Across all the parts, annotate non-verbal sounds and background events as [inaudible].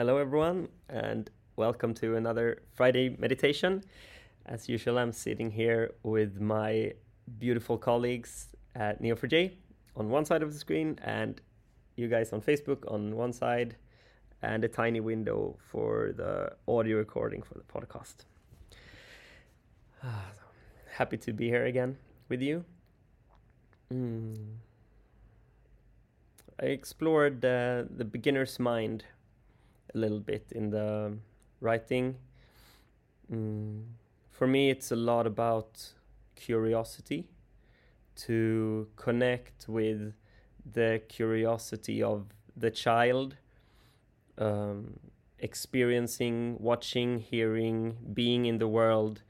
Hello, everyone, and welcome to another Friday meditation. As usual, I'm sitting here with my beautiful colleagues at Neo4j on one side of the screen, and you guys on Facebook on one side, and a tiny window for the audio recording for the podcast. Happy to be here again with you. Mm. I explored uh, the beginner's mind a little bit in the writing. Mm. For me, it's a lot about curiosity, to connect with the curiosity of the child, um, experiencing, watching, hearing, being in the world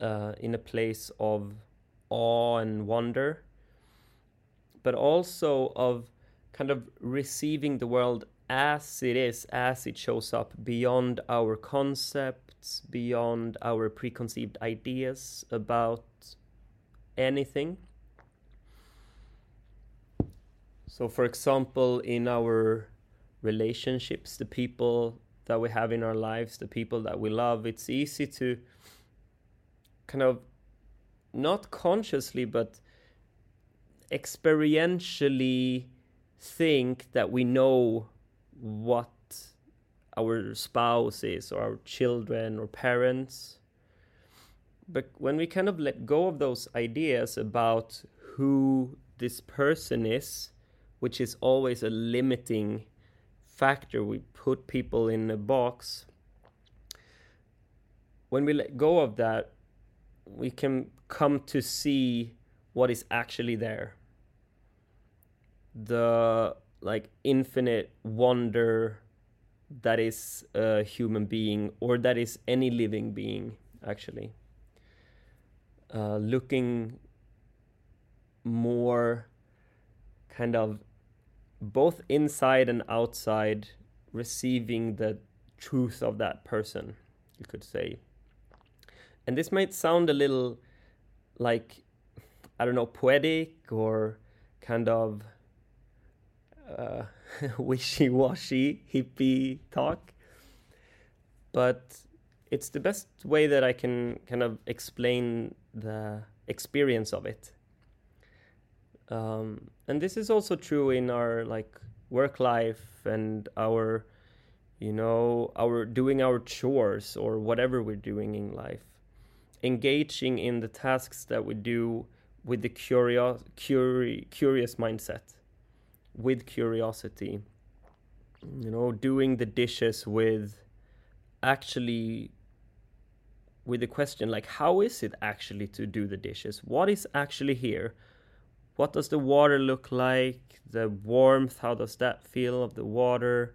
uh, in a place of awe and wonder, but also of kind of receiving the world as it is, as it shows up, beyond our concepts, beyond our preconceived ideas about anything. So, for example, in our relationships, the people that we have in our lives, the people that we love, it's easy to kind of not consciously but experientially think that we know what our spouse is or our children or parents. But when we kind of let go of those ideas about who this person is which is always a limiting factor we put people in a box when we let go of that we can come to see what is actually there. The like infinite wonder that is a human being or that is any living being actually. Uh, looking more kind of both inside and outside receiving the truth of that person you could say. And this might sound a little like i don't know poetic or kind of uh, [laughs] wishy-washy hippie talk but it's the best way that i can kind of explain the experience of it. Um, and this is also true in our like work life and our you know our doing our chores or whatever we're doing in life. Engaging in the tasks that we do with the curious curi- curious mindset with curiosity you know doing the dishes with actually with the question like how is it actually to do the dishes? What is actually here? What does the water look like? The warmth how does that feel of the water?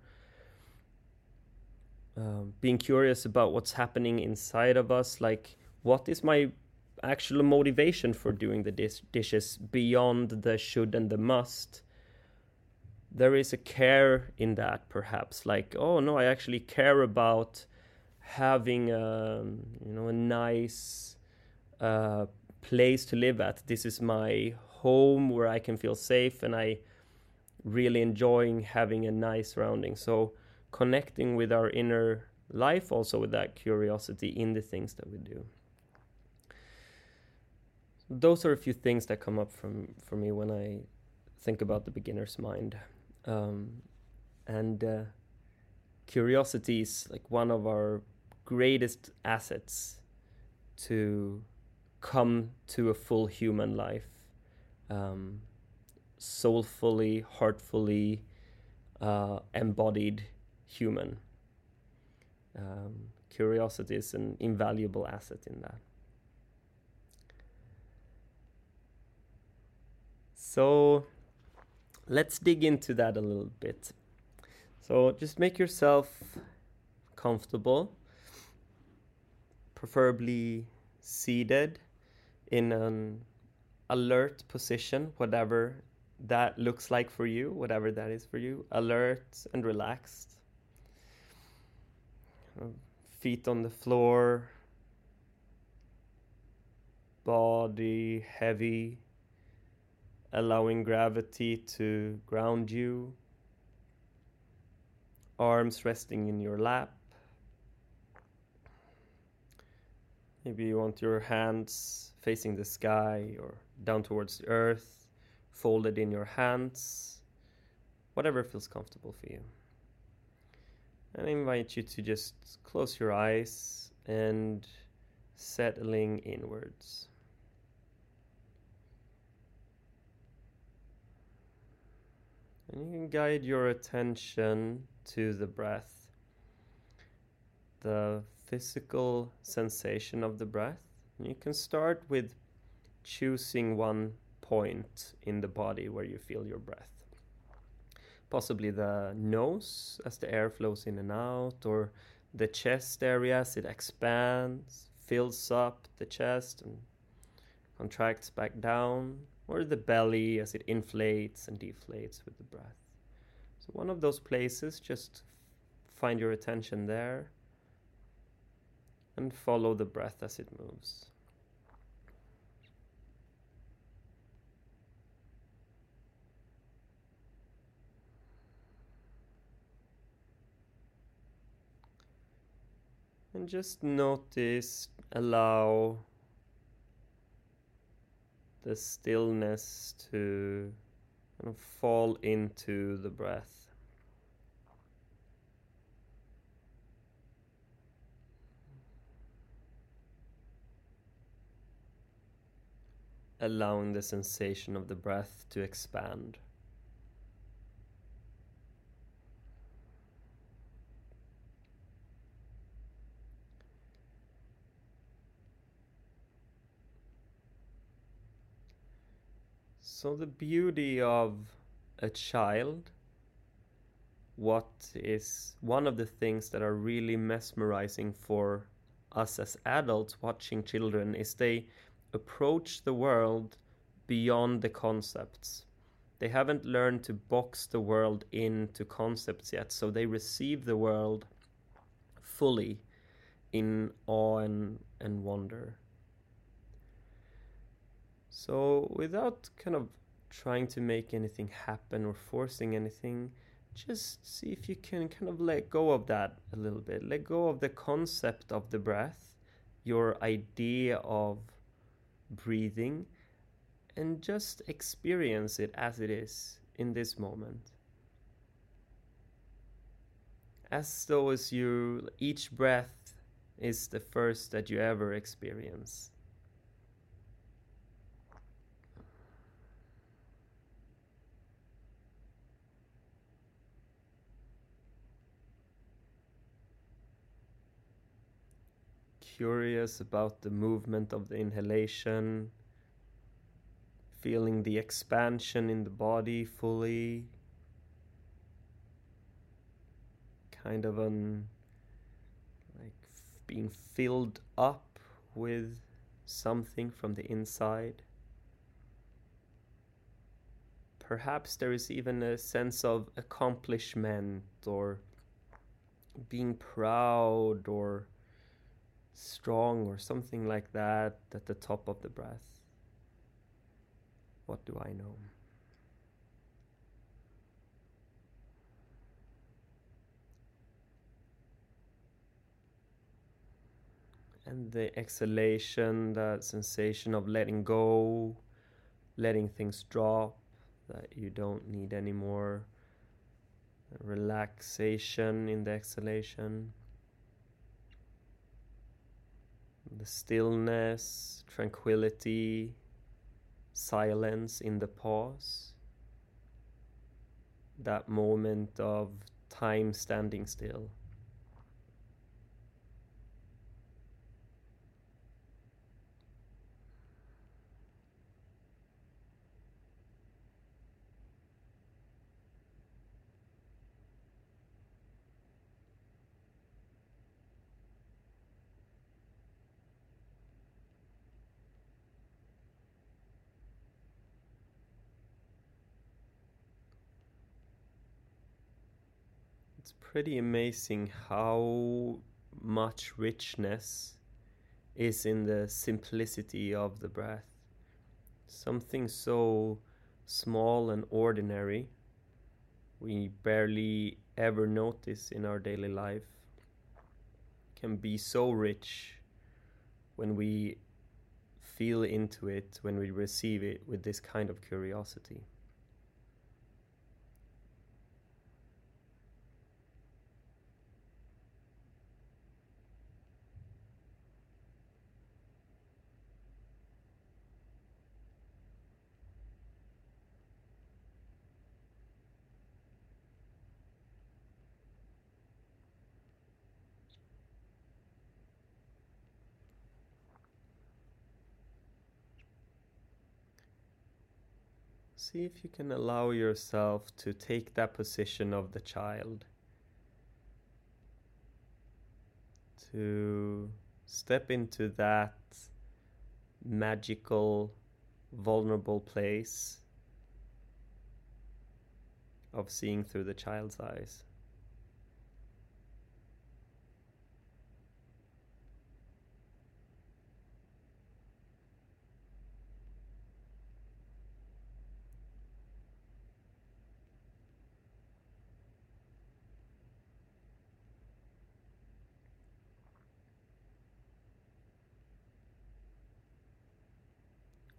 Um, being curious about what's happening inside of us like what is my actual motivation for doing the dis- dishes beyond the should and the must there is a care in that perhaps. Like oh no i actually care about having a um, you know a nice uh, place to live at. This is my home where i can feel safe and i really enjoying having a nice surrounding. So connecting with our inner life also with that curiosity in the things that we do. Those are a few things that come up from for me when I think about the beginner's mind, um, and uh, curiosity is like one of our greatest assets to come to a full human life, um, soulfully, heartfully uh, embodied human. Um, curiosity is an invaluable asset in that. So let's dig into that a little bit. So just make yourself comfortable, preferably seated in an alert position, whatever that looks like for you, whatever that is for you, alert and relaxed. Feet on the floor, body heavy allowing gravity to ground you, arms resting in your lap. Maybe you want your hands facing the sky or down towards the earth, folded in your hands, whatever feels comfortable for you. And I invite you to just close your eyes and settling inwards. And you can guide your attention to the breath, the physical sensation of the breath. And you can start with choosing one point in the body where you feel your breath. Possibly the nose as the air flows in and out, or the chest area as it expands, fills up the chest and contracts back down, or the belly as it inflates and deflates with the breath. So, one of those places, just find your attention there and follow the breath as it moves. And just notice, allow the stillness to kind of fall into the breath. Allowing the sensation of the breath to expand. So, the beauty of a child, what is one of the things that are really mesmerizing for us as adults watching children is they approach the world beyond the concepts. They haven't learned to box the world into concepts yet, so they receive the world fully in awe and, and wonder. So, without kind of trying to make anything happen or forcing anything, just see if you can kind of let go of that a little bit. Let go of the concept of the breath, your idea of breathing, and just experience it as it is in this moment. As though as you each breath is the first that you ever experience. Curious about the movement of the inhalation, feeling the expansion in the body fully, kind of an like being filled up with something from the inside. Perhaps there is even a sense of accomplishment or being proud or strong or something like that at the top of the breath. What do I know? And the exhalation, that sensation of letting go, letting things drop that you don't need anymore, relaxation in the exhalation. The stillness, tranquility, silence in the pause, that moment of time standing still. It's pretty amazing how much richness is in the simplicity of the breath. Something so small and ordinary, we barely ever notice in our daily life can be so rich when we feel into it, when we receive it with this kind of curiosity. See if you can allow yourself to take that position of the child. To step into that magical, vulnerable place of seeing through the child's eyes.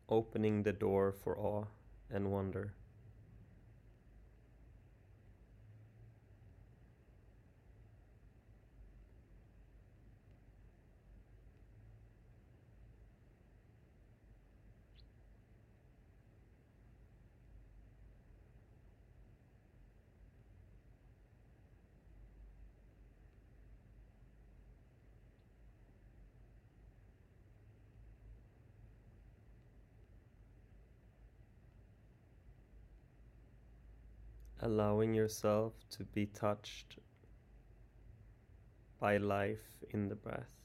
Opening the door for awe and wonder. Allowing yourself to be touched by life in the breath.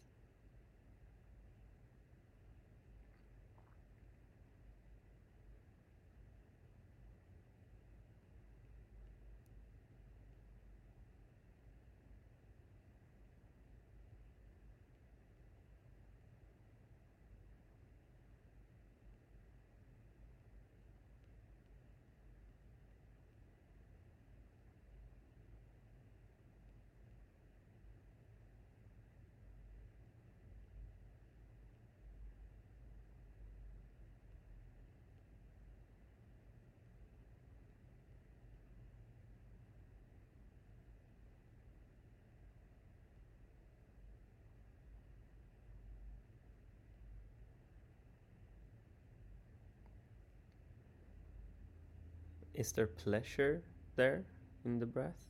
Is there pleasure there in the breath?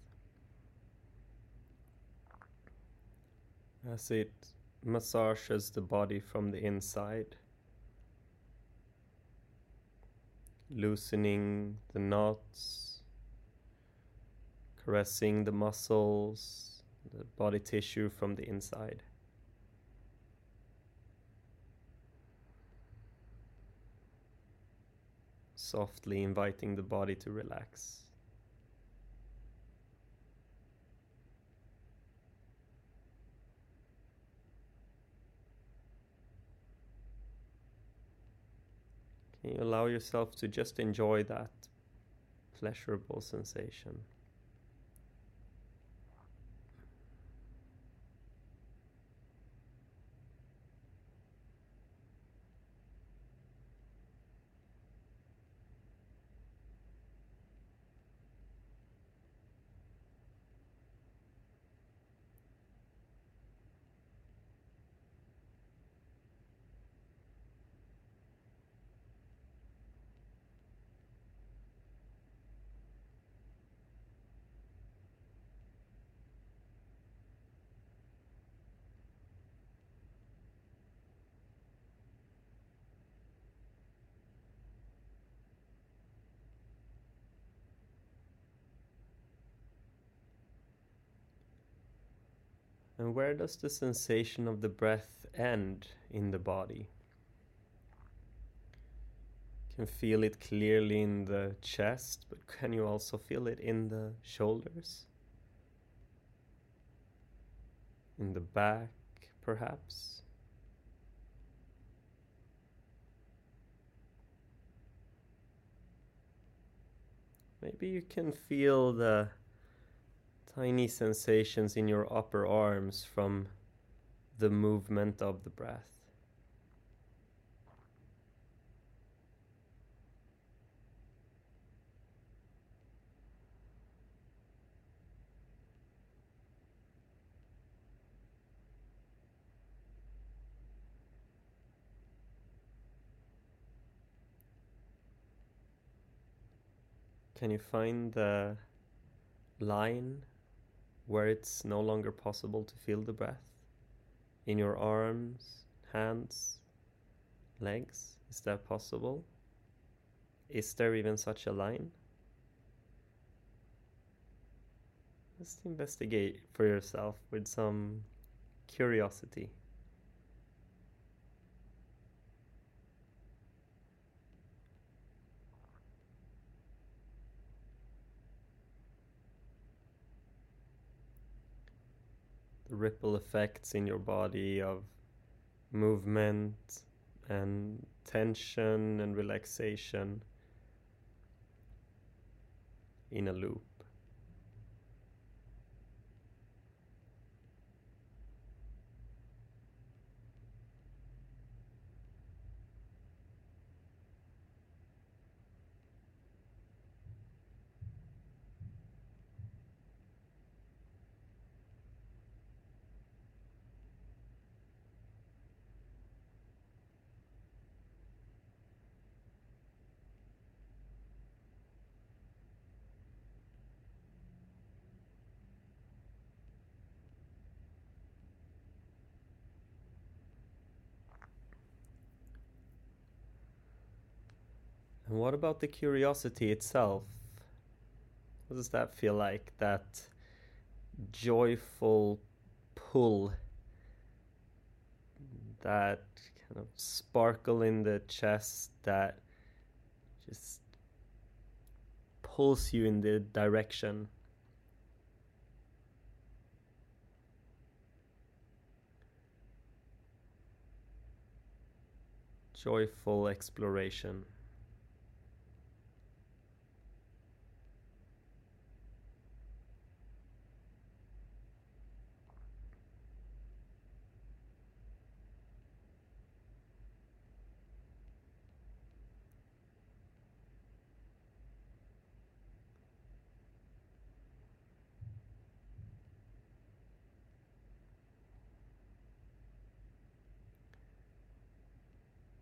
As it massages the body from the inside, loosening the knots, caressing the muscles, the body tissue from the inside. Softly inviting the body to relax. Can you allow yourself to just enjoy that pleasurable sensation? And where does the sensation of the breath end in the body? You can feel it clearly in the chest, but can you also feel it in the shoulders? In the back, perhaps? maybe you can feel the tiny sensations in your upper arms from the movement of the breath. Can you find the line where it's no longer possible to feel the breath? In your arms, hands, legs? Is that possible? Is there even such a line? Just investigate for yourself with some curiosity. Ripple effects in your body of movement and tension and relaxation in a loop. And what about the curiosity itself? What does that feel like? That joyful pull, that kind of sparkle in the chest that just pulls you in the direction. Joyful exploration.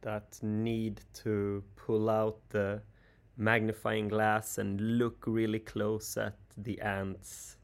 That need to pull out the magnifying glass and look really close at the ants.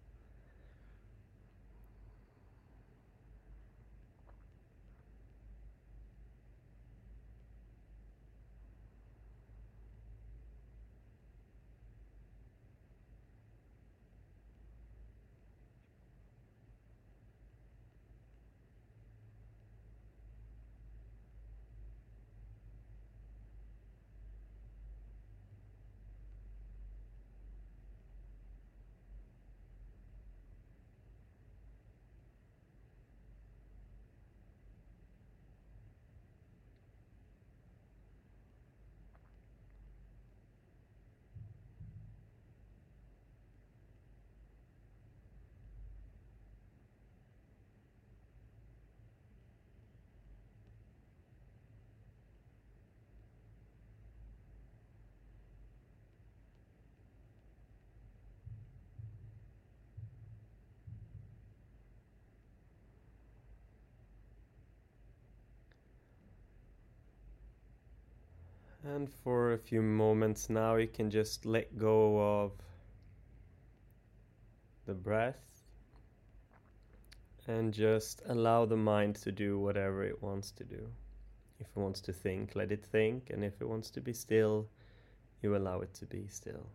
And for a few moments now, you can just let go of the breath and just allow the mind to do whatever it wants to do. If it wants to think, let it think, and if it wants to be still, you allow it to be still.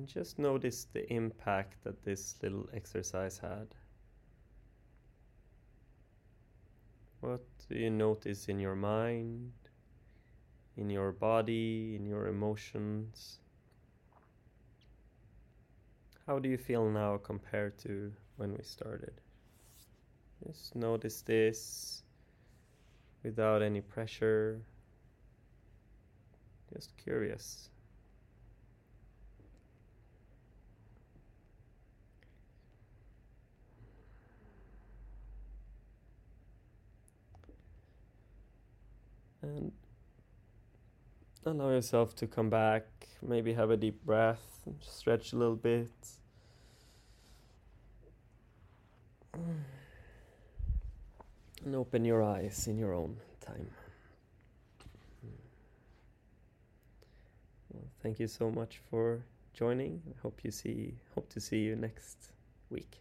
And just notice the impact that this little exercise had. What do you notice in your mind, in your body, in your emotions? how do you feel now compared to when we started? Just notice this without any pressure. Just curious. And allow yourself to come back, maybe have a deep breath, stretch a little bit. And open your eyes in your own time. Well, thank you so much for joining. I hope you see hope to see you next week.